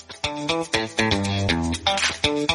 Thank you.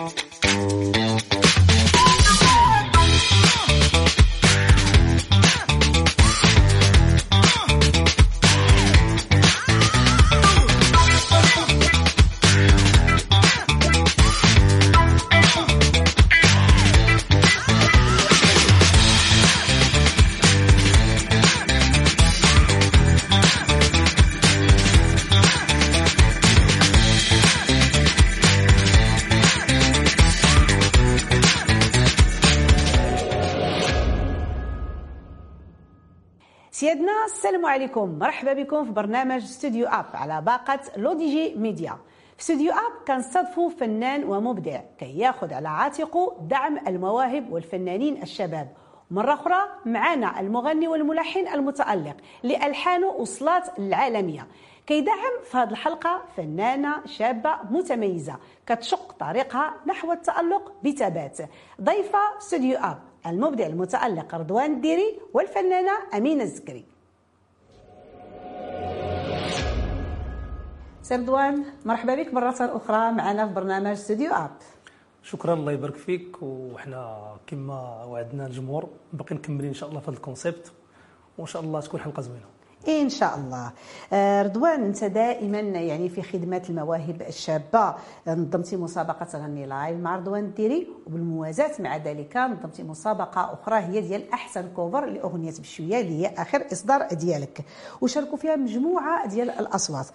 عليكم. مرحبا بكم في برنامج Studio Up على باقة لودي جي ميديا في Studio Up كنستضفوا فنان ومبدع كي ياخذ على عاتقه دعم المواهب والفنانين الشباب. مرة أخرى معنا المغني والملحن المتألق اللي ألحانه وصلات العالمية. كيدعم في هذه الحلقة فنانة شابة متميزة كتشق طريقها نحو التألق بثبات. ضيفة Studio Up المبدع المتألق رضوان الديري والفنانة أمينة الزكري. سي رضوان مرحبا بك مرة أخرى معنا في برنامج Studio Up شكرا الله يبارك فيك. وحنا كما وعدنا الجمهور باقي مكملين إن شاء الله في هذا ال concept. وإن شاء الله تكون حلقة زوينة. إن شاء الله. آه، رضوان أنت دائما يعني في خدمه المواهب الشابة نظمتي مسابقة غني live مع رضوان الديري وبالموازاة مع ذلك نظمتي مسابقة أخرى هي ديال أحسن cover لأغنية بشوية اللي هي آخر إصدار ديالك. وشاركوا فيها مجموعة ديال الأصوات.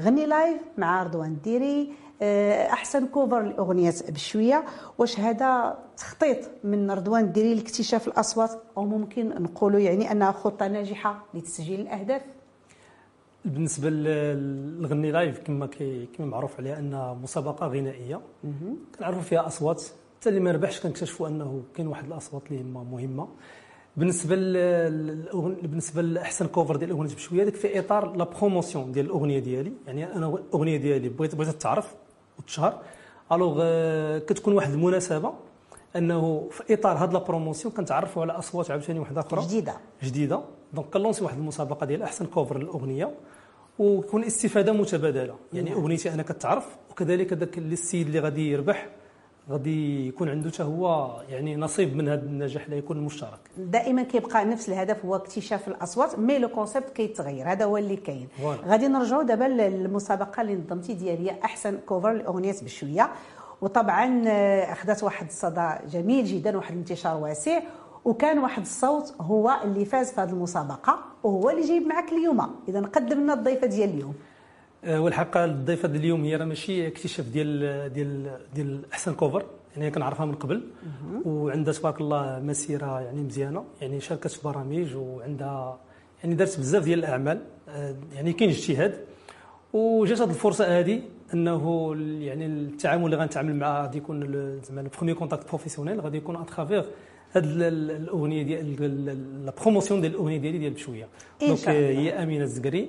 غني live مع رضوان الديري آه، أحسن cover لأغنية بشوية. واش هذا تخطيط من رضوان الديري لاكتشاف الأصوات؟ أو ممكن نقولوا يعني أنها خطة ناجحة لتسجيل الأهداف؟ بالنسبة للغني live كما كما معروف عليها أنها مسابقة غنائية. كنعرفوا فيها أصوات. حتى اللي ما ربحش كنكتشفوا أنه كاين واحد الأصوات اللي مهمة. بالنسبة بالنسبة لأحسن cover ديال الأغنية بشوية هذاك في إطار la promotion ديال الأغنية ديالي. يعني أنا الأغنية ديالي بغيت بغيت تعرف وتشهر. alors euh, كتكون واحد المناسبة أنه في إطار هاد la promotion كنتعرفوا على أصوات عاوتاني واحدة أخرى. جديدة. جديدة. donc كن lancer واحد المسابقة ديال أحسن cover للأغنية ويكون استفاده متبادلة. يعني نعم. أغنيتي أنا كتعرف وكذلك داك السيد اللي غادي يربح غادي يكون عنده حتى هو يعني نصيب من هذا النجاح اللي يكون مشترك. دائما كيبقى نفس الهدف هو اكتشاف الأصوات mais le concept كيتغير. هذا هو اللي كاين. غادي نرجعوا دابا للمسابقة اللي نظمتي ديال هي أحسن كوفر لاغنيه بشوية. وطبعا آه، أخذت واحد الصدى جميل جدا واحد الانتشار واسع. وكان واحد الصوت هو اللي فاز في هذه المسابقة وهو اللي جايب معك اليوم. اذا قدم لنا الضيفة ديال اليوم. آه، والحقيقة الضيفة ديال اليوم هي راه ماشي اكتشاف ديال ديال ديال أحسن كوفر يعني كنعرفها من قبل. وعندها تبارك الله مسيرة يعني مزيانة يعني شاركت في برامج وعندها يعني دارت بزاف ديال الأعمال آه، يعني كاين اجتهاد. وجات هذه الفرصة هذه أنه يعني التعامل اللي غنتعامل معاه غادي يكون زعما ال premier contact professionnel غادي يكون à travers هاد الأغنية ديال la promotion ديال الأغنية ديالي ديال بشوية. donc هي أمينة الزكري.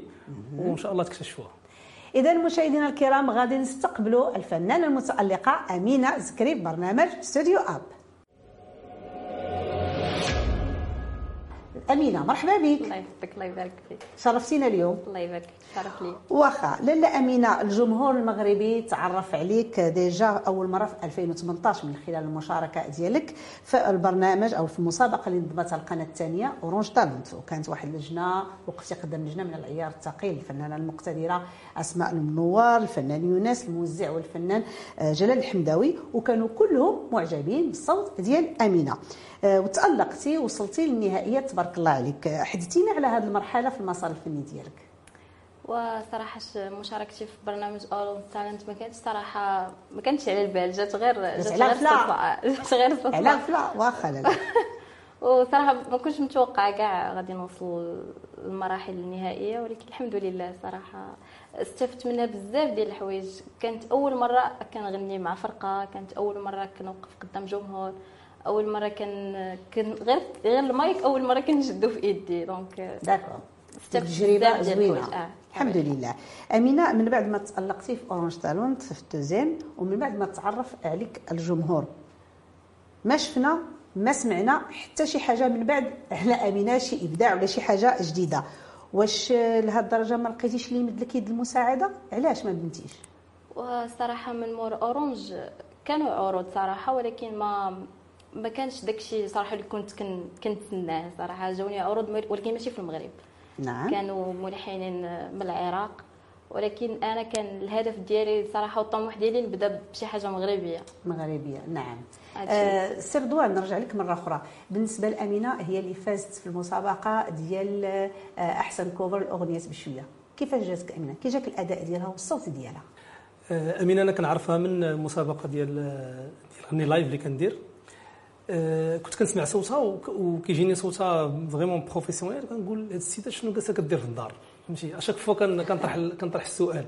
وإن شاء الله تكتشفوها. اذا مشاهدينا الكرام غادي نستقبلوا الفنانة المتألقة أمينة زكري في برنامج Studio Up. أمينة مرحبا بك. الله يحفظك الله يبارك فيك. شرفتينا اليوم. الله يبارك فيك شرف لي. واخا لاله أمينة الجمهور المغربي تعرف عليك déjà أول مرة في 2018 من خلال المشاركة ديالك في البرنامج أو في المسابقه اللي نظمتها القناه الثانية Orange Talent وكانت واحد اللجنة وقفتي قدام لجنه من العيار الثقيل الفنانة المقتدرة أسماء المنوار الفنان يونس الموزع والفنان آه، جلال الحمداوي. وكانوا كلهم معجبين بالصوت ديال أمينة. آه، وتألقتي وصلتي للنهائيه تبارك الله عليك. حدثينا على هذه المرحلة في المسار الفني ديالك. وصراحة مشاركتي في برنامج Orange Talent ما كانتش صراحة ما كانتش على البال جات غير جات غير صدفه جات غير صدفه على فلا واخا لا. وصراحة ما كنتش متوقعة كاع غادي نوصل للمراحل النهائية ولكن الحمد لله صراحة استفدت منها بزاف ديال الحوايج. كانت أول مرة كنغني مع فرقة كانت أول مرة كنوقف قدام جمهور. أول مرة كان كان غير غير المايك أول مرة كنشدو في ايدي donc d'accord تجربه زوينة. الحمد لله. أمينة من بعد ما تألقتي في Orange Talent في التوزين ومن بعد ما تعرف عليك الجمهور. ما شفنا ما سمعنا حتى شي حاجة من بعد على أمينة شي إبداع ولا شي حاجة جديدة. واش لهاد الدرجة ما لقيتيش اللي يمد لك يد المساعدة؟ علاش ما بنتيش؟ وصراحة من مور Orange كانوا عروض صراحة ولكن ما ما كانش داكشي صراحة اللي كنت كنتسناه صراحة. جاوني عروض ولكن ماشي في المغرب. نعم. كانوا ملحنين من العراق. ولكن أنا كان الهدف ديالي صراحة والطموح ديالي نبدأ بشي حاجة مغربية. مغربية. نعم. آه سير دوان نرجع لك مرة أخرى. بالنسبة لأمينة هي اللي فازت في المسابقة ديال آه أحسن cover الاغنيات بشوية. كيفاش جاتك أمينة؟ كي جاك الأداء ديالها والصوت ديالها؟ آه، أمينة أنا كنعرفها من المسابقه ديال ديال غني live اللي كندير. آه، كنت كنسمع صوتها وك- وكيجيني صوتها vraiment professionnel كنقول هاد السيده شنو جالسه كدير في الدار؟ فهمتي؟ à chaque fois كن- كنطرح كنطرح السؤال.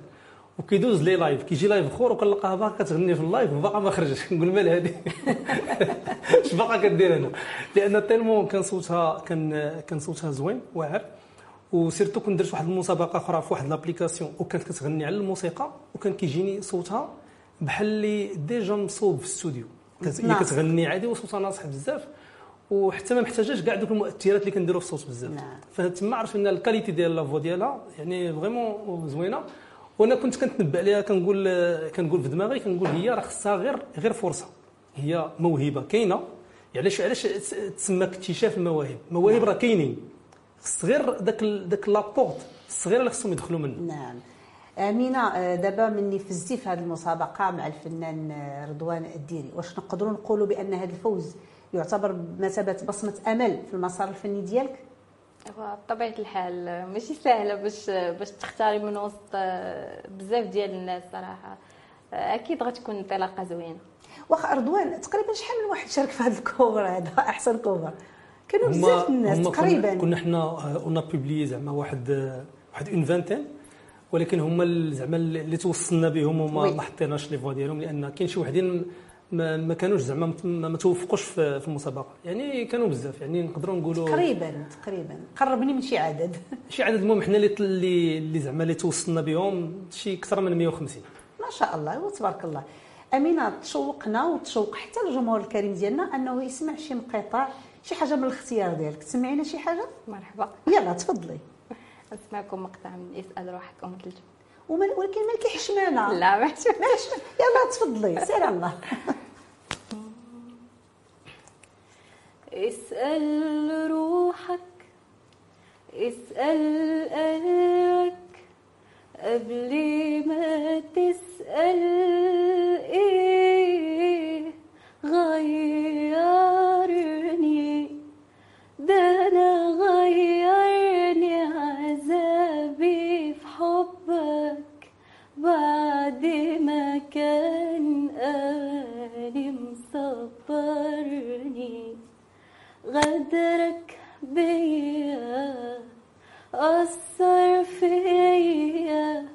وكيدوز les lives كيجي live اخر وكنلقاها باقا كتغني في ال live وباقا ما خرجش. نقول مال هادي؟ اش باقا كدير هنا لأن tellement كان صوتها كان كان صوتها زوين واعر. و surtout كنت درت واحد المسابقة أخرى في واحد l'application وكانت كتغني على الموسيقى وكان كيجيني صوتها بحال اللي déjà مصوب في الاستوديو هي ناصح. كتغني عادي وصوتها ناصح بزاف وحتى ما محتاجاش كاع دوك المؤثرات اللي كنديروا في الصوت بزاف. نعم. فتما عرفت إن ال qualité ديال la voix ديالها يعني vraiment زوينة. وأنا كنت كنتنبأ عليها كنقول كنقول في دماغي كنقول هي راه خصها غير غير فرصة. هي موهبة كاينة. يعني علاش علاش تسمى اكتشاف المواهب؟ المواهب راه كاينين. خص غير داك داك لابورت. الصغيره اللي خصهم يدخلوا منه. نعم. آمينة آه، دابا مني فزتي في هذه المسابقة مع الفنان آه، رضوان الديري. واش نقدروا نقولوا بأن هذا الفوز يعتبر بمثابة بصمة أمل في المسار الفني ديالك؟ بطبيعة الحال ماشي سهلة باش باش تختاري من وسط آه، بزاف ديال الناس صراحة. أكيد غتكون انطلاقة زوينة. واخا رضوان تقريبا شحال من واحد شارك في هذا ال cover هذا؟ أحسن cover. كانوا بزاف الناس تقريبا. كنا- حنا on publie زعما واحد واحد une vingtaine ولكن هما زعما اللي توصلنا بهم وما. ما حطيناش les voix ديالهم لأن كاين شي وحدين ما, ما كانوش زعما ما توفقوش في في المسابقة. يعني كانوا بزاف يعني نقدروا نقولوا تقريبا تقريبا. قربني من شي عدد. شي عدد المهم حنا اللي اللي اللي زعما اللي توصلنا بهم شي أكثر من 150 ما شاء الله وتبارك الله. أمينة تشوقنا وتشوق حتى الجمهور الكريم ديالنا أنه يسمع شي مقطع شي حاجة من الاختيار ديالك. تسمعينا شي حاجة؟ مرحبا. يلا تفضلي. نسمعكم مقطع من اسال روحك ام كلثوم ومن ولكن مالكي حشمانه لا ما. مالكش يلا تفضلي. سير الله. اسأل روحك اسأل قلبك قبل ما تسأل غدرك بيا أثر فيا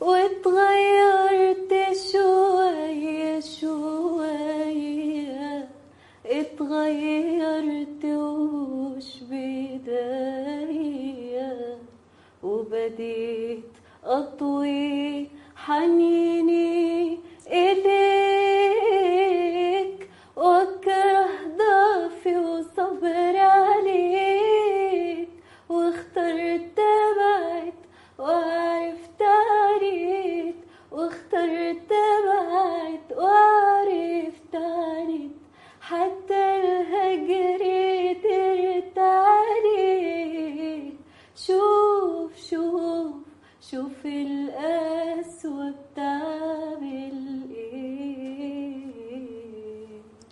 واتغيرت شوية شوية اتغيرت وش بداية وبديت أطوي حنيني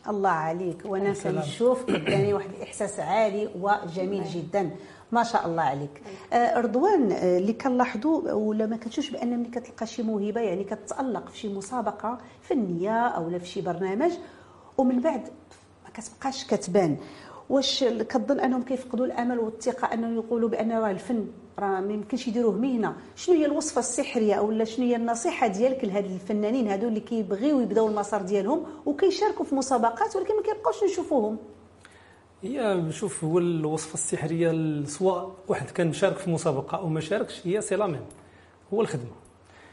الله عليك. وأنا. كنشوف قدامي واحد الإحساس عالي وجميل جدا. ما شاء الله عليك. آه، رضوان آه، اللي كنلاحظوا ولا ما كتشوفش بأن ملي كتلقى شي موهبة يعني كتالق في شي مسابقة فنية أو في شي برنامج ومن بعد ما كتبقاش كتبان. واش كتظن أنهم كيفقدوا الأمل والثقة أنهم يقولوا بأن راه الفن راه ما يمكنش يديروه مهنة. شنو هي الوصفة السحرية أو شنو هي النصيحة ديالك لهاد الفنانين هادو اللي كيبغيو يبداو المسار ديالهم وكيشاركوا في مسابقات ولكن ما كيبقاوش نشوفوهم؟ هي شوف هو الوصفة السحرية سواء واحد كان مشارك في مسابقة أو ما شاركش هي c'est la هو الخدمة.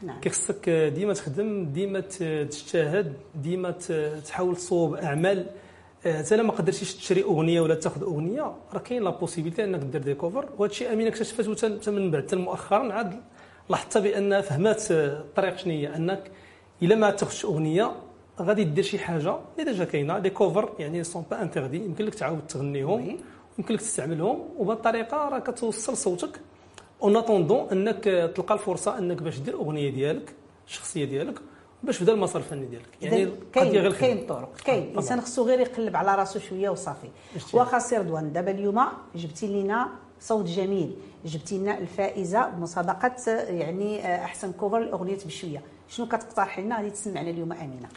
نعم. كيخصك ديما تخدم ديما تجتهد ديما تحاول تصوب أعمال آه، حتى ما قدرتيش تشري أغنية ولا تاخذ أغنية راه كاين la possibilité إنك دير des covers وهذا الشيء امينه اكتشفته حتى حتى من بعد حتى مؤخرا عاد لاحظت بأن فهمات آه، الطريق شنو هي أنك إلا ما تاخذش أغنية غادي دير شي حاجة اللي déjà كاينة. les covers يعني sont pas interdits يمكن لك تعاود تغنيهم يمكن لك تستعملهم. وبهذه الطريقة راك توصل صوتك. en attendant إنك تلقى الفرصة إنك باش دير أغنية ديالك الشخصيه ديالك. باش بدا المسار الفني ديالك. يعني كاين كاين طرق كاين. الإنسان خصو غير يقلب على راسو شوية وصافي. واخا سي رضوان دابا اليوم جبتي لينا صوت جميل. جبتي لنا الفائزة بمسابقه يعني أحسن cover لاغنيه بشوية. شنو كتقترحي لنا؟ غادي تسمعنا اليوم أمينة.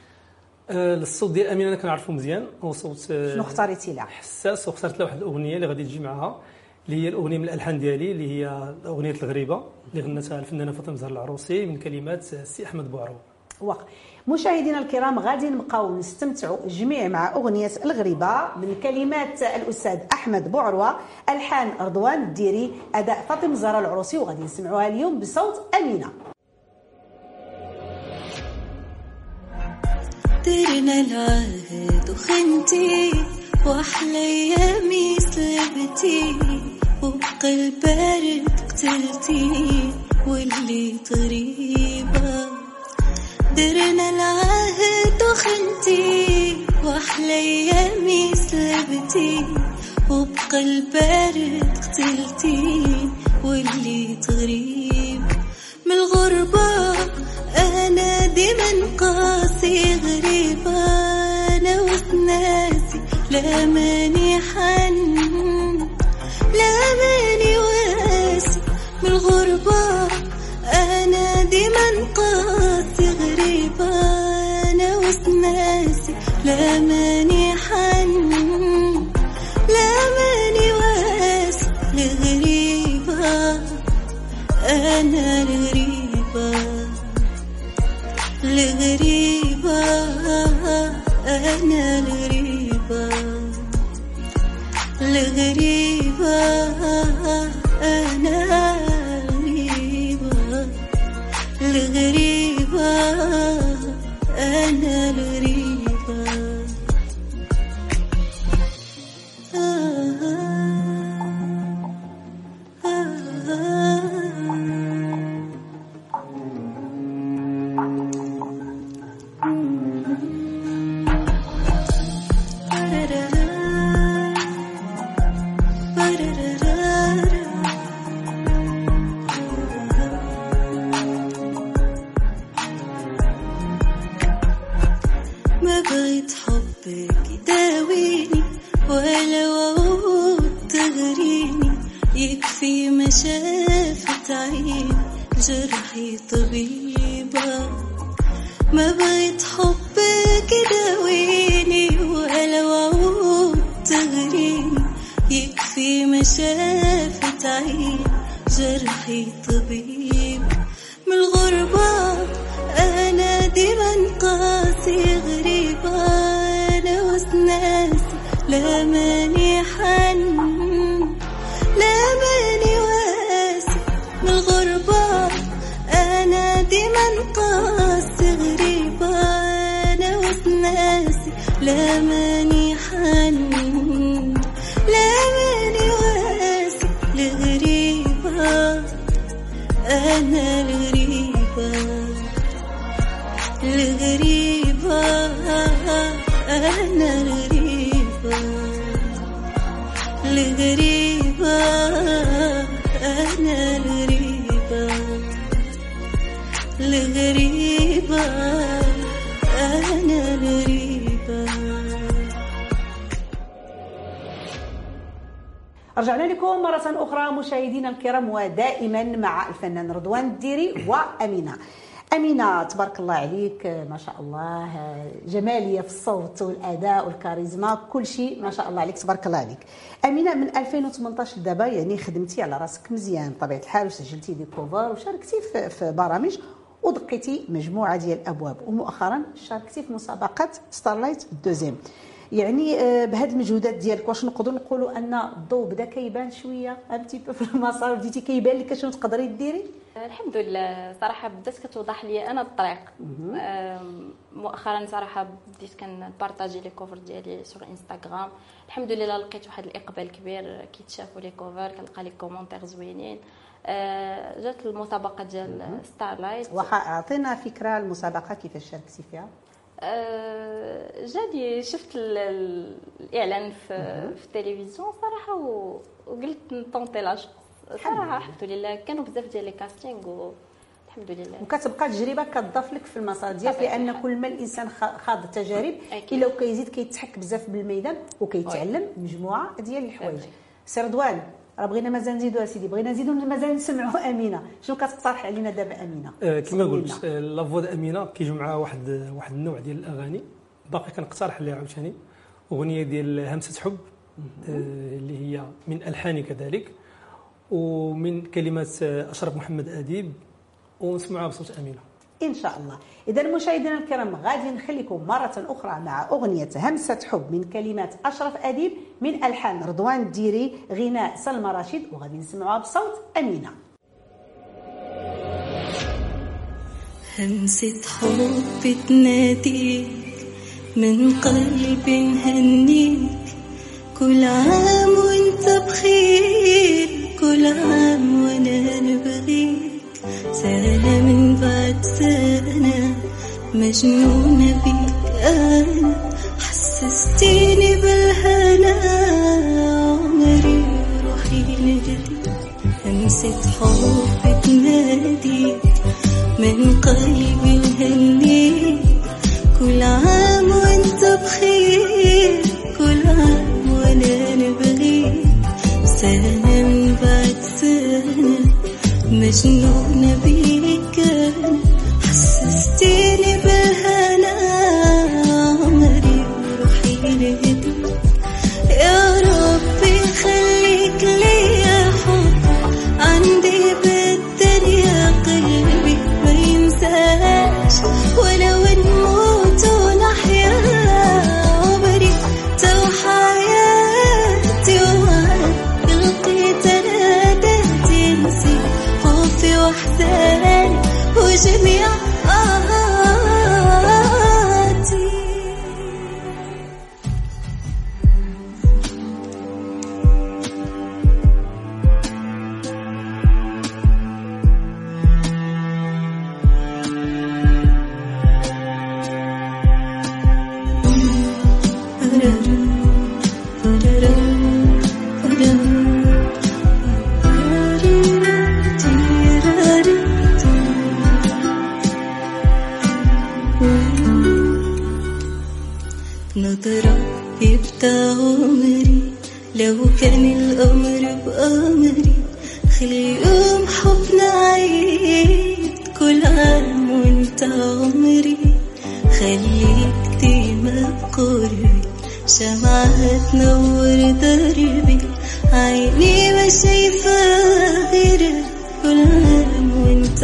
آه، الصوت ديال أمينة أنا كنعرفو مزيان. هو صوت آه، شنو اختاريتي لها؟ حساس واخترت له واحد الأغنية اللي غادي تجي معها اللي هي الأغنية من الألحان ديالي اللي هي اغنيه الغريبة اللي غنتها الفنانة فاطمة زهر العروسي من كلمات السي أحمد بوعرو. واقع مشاهدينا الكرام غادي نبقاو نستمتعوا جميع مع أغنية الغريبة من كلمات الأستاذ أحمد بوعروة ألحان رضوان الديري أداء فاطمة زهراء العروسي وغادي نسمعوها اليوم بصوت أمينة. درنا العهد وخنتي وأحلى أيامي سلبتي وبقى البرد قتلتي واللي طريبه درنا العهد وخنتي واحلى ايامي سلبتي وبقى البرد قتلتي واللي تغريب من الغربة. أنا ديما قاسي غريبة أنا وسناسي لا ماني تغريني يكفي ما شافت جرحي طبيب من الغربة أنا ديما قاسي غريبة. أنا وسناسي لا ماني حن لا ماني واسي من الغربة. أنا ديما قاسي غريبة. أنا وسناسي لا ماني رجعنا لكم مرة أخرى مشاهدينا الكرام ودائما مع الفنان رضوان الديري وأمينة. أمينة تبارك الله عليك. ما شاء الله. جمالية في الصوت والأداء والكاريزما. كل شيء ما شاء الله عليك. تبارك الله عليك. أمينة من 2018 دابا يعني خدمتي على راسك مزيان. بطبيعة الحال وسجلتي des covers وشاركتي في, برامج ودقيتي مجموعة ديال الأبواب. ومؤخرا شاركتي في مسابقة ستارلايت deuxième. يعني آه، بهذه المجهودات ديالك واش نقدروا نقولوا أن الضوء بدا كيبان شوية بو في المسار؟ بديتي كيبان لك شنو تقدري ديري؟ الحمد لله. صراحة بدات كتوضح لي أنا الطريق. مؤخرا صراحة بديت كن partagي les covers ديالي sur انستغرام الحمد لله لقيت واحد الإقبال كبير كيتشافوا les covers كنلقى les commentaires زوينين. آه، جات المسابقة ديال ستار لايت واخا أعطينا فكرة المسابقة كيفاش شاركتي فيها؟ آه، جاني شفت ال- ال- الإعلان في, في التلفزيون صراحة وقلت ن tenter la chance. صراحة الحمد لله كانوا بزاف ديال les castings والحمد لله وكتبقى تجربة كتضاف لك في المسار ديالك لأن. كل ما الإنسان خا- خاض تجارب أكيد. إلا وكيزيد كيتحك بزاف بالميدان وكيتعلم مجموعة ديال الحوايج. سي رضوان راه بغينا مازال نزيدوا اسيدي بغينا نزيدوا مازال نسمعوا أمينة. شنو كتقترح علينا دابا أمينة؟ آه، كما قلت لافوا أمينة كيجيو معها واحد واحد النوع ديال الأغاني. باقي كنقترح لها عاوتاني. أغنية ديال همسة حب آه، اللي هي من ألحاني كذلك. ومن كلمات آه، أشرف محمد أديب. ونسمعها بصوت أمينة. إن شاء الله. اذا مشاهدينا الكرام غادي نخليكم مرة أخرى مع أغنية همسة حب من كلمات أشرف أديب من ألحان رضوان الديري غناء سلمى رشيد وغادي نسمعوها بصوت أمينة. همسة حب تناديك من قلب مهنيك كل عام وانت بخير كل عام وأنا نبغيك. سنة من بعد سنة مجنونة بيك أنا. حسستيني بالهنا. خوفي واحزاني وجميع عمري خليك ديما بقربي شمعة تنور دربي. عيني ما شايفة غيرك كل عام وانت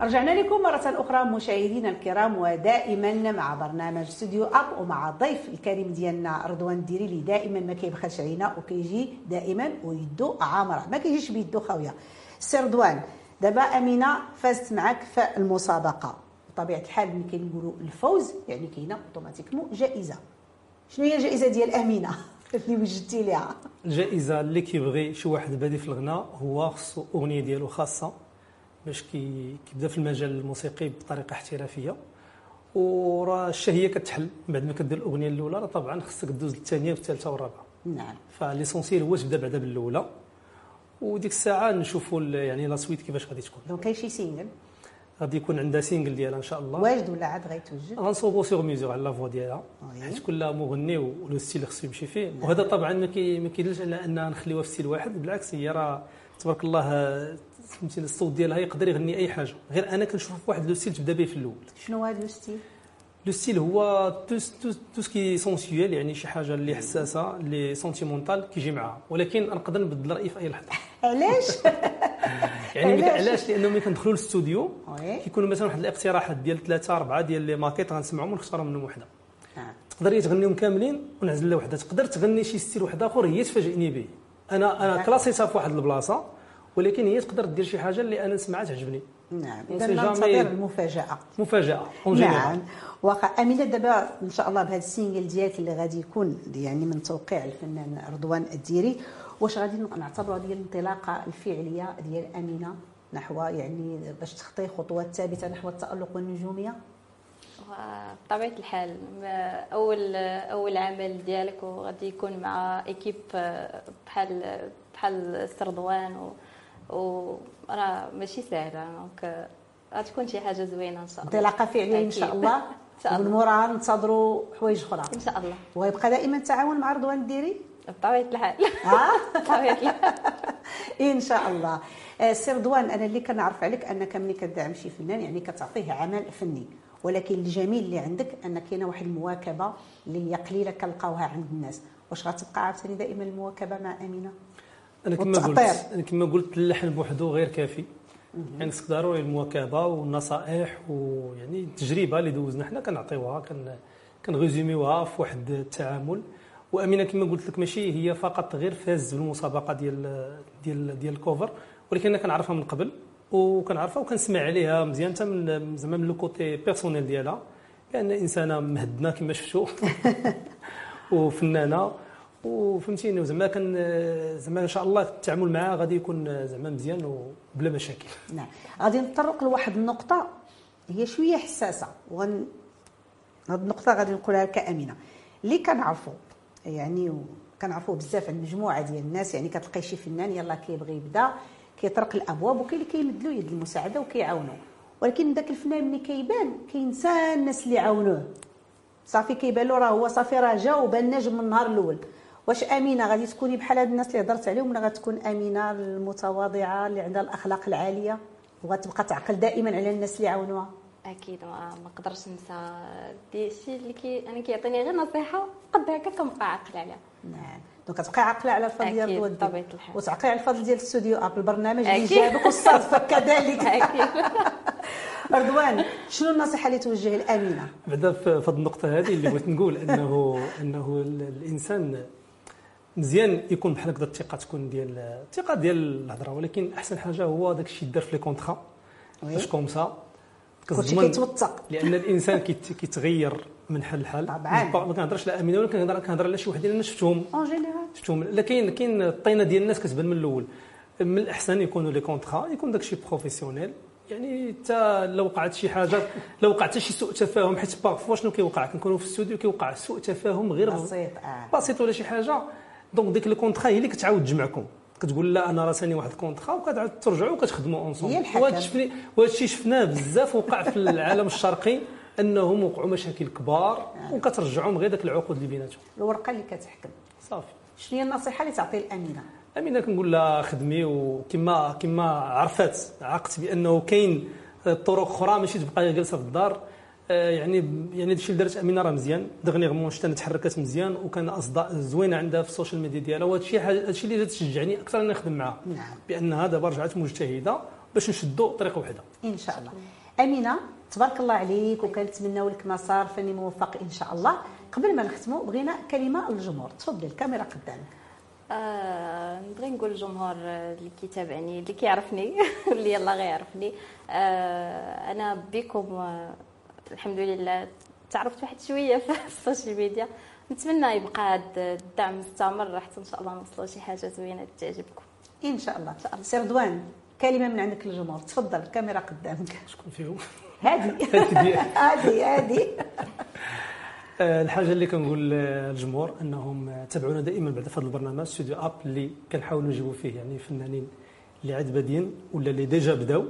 رجعنا لكم مرة أخرى مشاهدينا الكرام ودائما مع برنامج استوديو أب ومع الضيف الكريم ديالنا رضوان الديري اللي دائما ما كيبخلش علينا وكيجي دائما ويدو عامرة ما كيجيش بيدو خاوية سي رضوان دابا أمينة فازت معك في المسابقة. بطبيعة الحال ملي كنقولوا الفوز يعني كاينة automatiquement جائزة. شنو هي الجائزة ديال أمينة؟ اللي وجدتي ليها. الجائزة اللي كيبغي شي واحد بادي في الغناء هو خصو أغنية ديالو خاصة باش كي كيبدا في المجال الموسيقي بطريقة احترافية. وراه الشهية كتحل. بعد ما كدير الأغنية الأولى راه طبعا خصك دوز الثانية والثالثة والرابعة. نعم. ف l'essentiel هو تبدا بعدا بالأولى. وديك الساعة نشوفوا يعني la suite كيفاش غادي تكون. donc كاين شي single غادي يكون عندها single ديالها إن شاء الله. واجد ولا عاد غيتوجد؟ غنصوبوا sur mesure على la voix ديالها. حيت كل مغني و le style خصو يمشي فيه. وهذا طبعا ما كي ما كيدلش على انها نخليوها في style واحد. بالعكس هي راه تبارك الله فهمتي الصوت ديالها يقدر يغني أي حاجة. غير أنا كنشوف واحد le style تبدا به في الأول. شنو هذا le style le style هو tout tout ce qui est sensuel يعني شي حاجة اللي حساسة اللي sentimental كيجي معاها ولكن نقدر نبدل رأيي في أي لحظة. علاش؟ يعني علاش؟ لأنه ملي كندخلوا للاستوديو. كيكونوا مثلا واحد الاقتراحات ديال ثلاثة أربعة ديال les maquettes غنسمعهم ونختار منهم وحدة. آه. تقدر تغنيهم كاملين ونعزل له وحدة. تقدر تغني شي style واحد آخر هي تفاجئني به أنا أنا كلاسيتها في واحد البلاصة ولكن هي تقدر دير شي حاجة اللي أنا نسمعها تعجبني. نعم On إذا ننتظر. المفاجأة. مفاجأة نعم. واخا أمينة دابا إن شاء الله بهذا السينجل ديالك اللي غادي يكون يعني من توقيع الفنان رضوان الديري واش غادي نعتبروا هذه الانطلاقة الفعلية ديال أمينة نحو يعني باش تخطي خطوات ثابتة نحو التألق والنجومية؟ بطبيعة الحال ما- أول أول عمل ديالك وغادي يكون مع équipe بحال بحال سي رضوان و و راه ماشي ساهلة donc غتكون شي حاجة زوينة إن شاء الله. انطلاقه فعليه إن شاء. الله. ومن الله. موراها ننتظروا حوايج أخرى. إن شاء الله. ويبقى دائما التعاون مع رضوان الديري؟ بطبيعة الحال. ها بطبيعة الحال. إن شاء الله. آه، سي رضوان أنا اللي كنعرف عليك أنك ملي كتدعم شي فنان يعني كتعطيه عمل فني. ولكن الجميل اللي عندك ان كاينة واحد المواكبة اللي هي قليلة كنلقاوها عند الناس. واش غتبقى عاوتاني دائما المواكبة مع أمينة؟ أنا كما قلت. أنا كما قلت اللحن بوحدو غير كافي. يعني خصك ضروري المواكبة والنصائح ويعني التجربة اللي دوزنا حنا كنعطيوها كن كنغيزوميوها في واحد التعامل. وأمينة كما قلت لك ماشي هي فقط غير فاز بالمسابقة ديال ديال ديال الكوفر ولكن أنا كنعرفها من قبل وكنعرفها وكنسمع عليها مزيان حتى من زعما من le côté personnel ديالها لأن إنسانة مهدنة كما شفتوا وفنانة. وفهمتيني وزعما كان زعما إن شاء الله التعامل معها غادي يكون زعما مزيان وبلا مشاكل. نعم. غادي نتطرق لواحد النقطة هي شوية حساسة وغن هذه النقطة غادي نقولها لك امينه اللي كنعرفوا يعني كنعرفوا بزاف عن مجموعه ديال الناس يعني كتلقاي شي فنان يلا كيبغي يبدا كيطرق الأبواب وكاين اللي كيمد له يد المساعدة وكيعاونوه ولكن داك الفنان ملي كيبان كينسى الناس اللي عاونوه. صافي كيبان له راه هو صافي راه جا وبان نجم من النهار الأول. واش آمينة غادي تكوني بحال هاد الناس اللي هضرت عليهم ولا غتكون آمينة المتواضعة اللي عندها الأخلاق العالية وغتبقى تعقل دائما على الناس اللي عاونوها أكيد ما نقدرش ننسى. دي الشيء اللي كي أنا كيعطيني غير نصيحة قد هكا كنبقى عاقل عليها. نعم. donc كتبقاي عاقلة على الفضل ديال الود الحال. وتعقلي على الفضل ديال الاستوديو Up البرنامج اللي. جابك واستضافك كذلك. أكيد. رضوان شنو النصيحة اللي توجه لآمينة؟ بعدا في هذه النقطة هذه اللي بغيت نقول انه أنه ال- الإنسان مزيان يكون بحال هكذا الثقة تكون ديال الثقة ديال الهضرة ولكن أحسن حاجة هو داك الشيء دار في les contrats. باش comme ça كلشي كيتوثق. لأن الإنسان كيت- كيتغير من حل لحال. طبعاً. ما كنهضرش على امينه ولا كنهضر كنهضر على شي وحدين أنا شفتهم. en général شفتهم. لا كاين كاين الطينة ديال الناس كتبان من الأول. من الأحسن يكونوا les contrats يكون داكشي professionnel يعني حتى لو وقعت شي حاجة لو وقع حتى شي سوء تفاهم حيت parfois شنو كيوقع كنكونوا في الاستوديو كيوقع سوء تفاهم غير بسيط آه. بسيط ولا شي حاجة. donc ديك ال contrat هي اللي كتعاود تجمعكم كتقول لا أنا راه ثاني واحد ال contrat وكتعاود ترجعوا وكتخدموا الحكم. وهذا الشيء شفناه بزاف وقع في العالم الشرقي انهم وقعوا مشاكل كبار وكترجعهم غير داك العقود اللي بيناتهم الورقه اللي كتحكم صافي شنو هي النصيحه اللي تعطي الامينه امينه كنقول لها خدمي وكما كما عرفات عقت بانه كاين طرق أخرى ماشي تبقى جالسه في الدار آه، يعني يعني هادشي اللي دارت أمينة راه مزيان. دغنيغمون شتا تحركت مزيان وكان أصداء زوينة عندها في ال social media ديالها. وهذا الشيء هادشي اللي تشجعني أكثر اني نخدم معها نعم. بانها دابا رجعت مجتهدة باش نشدوا طريقة واحدة إن شاء الله. أمينة تبارك الله عليك وكنتمناو لك مسار فني موفق إن شاء الله. قبل ما نختموا بغينا كلمة للجمهور. تفضل الكاميرا قدامك. آه، نبغي نقول للجمهور آه، اللي كيتابعني اللي كيعرفني واللي يلا غيعرفني. آه، أنا بكم آه، الحمد لله تعرفت واحد شوية في ال social media. نتمنى يبقى هذا الدعم مستمر حتى إن شاء الله نوصلوا شي حاجة زوينة تعجبكم. إن شاء الله. سي رضوان كلمة من عندك للجمهور. تفضل الكاميرا قدامك. شكون فيهم؟ هادي. هادي. هادي آه، الحاجة اللي كنقول للجمهور أنهم تابعونا دائما بعد هذا البرنامج ستوديو Up اللي كنحاولوا نجيبوا فيه يعني فنانين اللي عاد بادين ولا اللي déjà بداو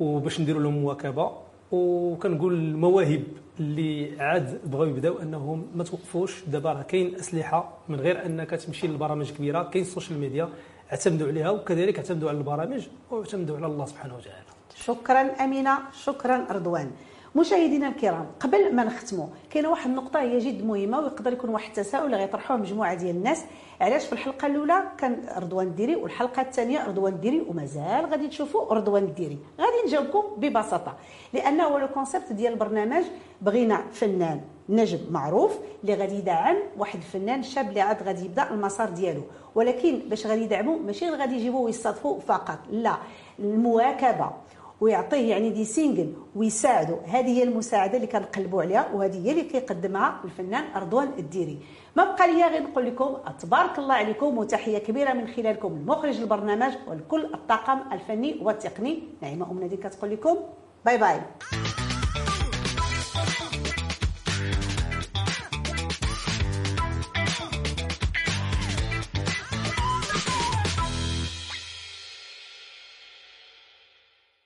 وباش نديروا لهم مواكبة. وكنقول المواهب اللي عاد بغاو يبداو انهم ما توقفوش. دابا راه كاين أسلحة من غير انك تمشي لبرامج كبيرة كاين ال social media اعتمدوا عليها وكذلك اعتمدوا على البرامج واعتمدوا على الله سبحانه وتعالى. شكرا أمينة شكرا رضوان. مشاهدينا الكرام قبل ما نختموا كاينة واحد النقطة هي جد مهمة ويقدر يكون واحد التساؤل غيطرحوه مجموعة ديال الناس. علاش في الحلقة الأولى كان رضوان الديري والحلقة الثانية رضوان الديري ومازال غادي تشوفوا رضوان الديري؟ غادي نجاوبكم ببساطة لأنه هو le concept ديال البرنامج بغينا فنان نجم معروف اللي غادي يدعم واحد الفنان شاب اللي عاد غادي يبدأ المسار ديالو. ولكن باش غادي يدعموا ماشي غادي يجيبوه ويستضفوا فقط لا المواكبة. ويعطيه يعني des singles ويساعده. هذه هي المساعدة اللي كنقلبوا عليها وهذه هي اللي كيقدمها الفنان رضوان الديري. ما بقى لي غير نقول لكم تبارك الله عليكم وتحية كبيرة من خلالكم المخرج البرنامج ولكل الطاقم الفني والتقني نعيمه أم نادي كتقول لكم. bye bye.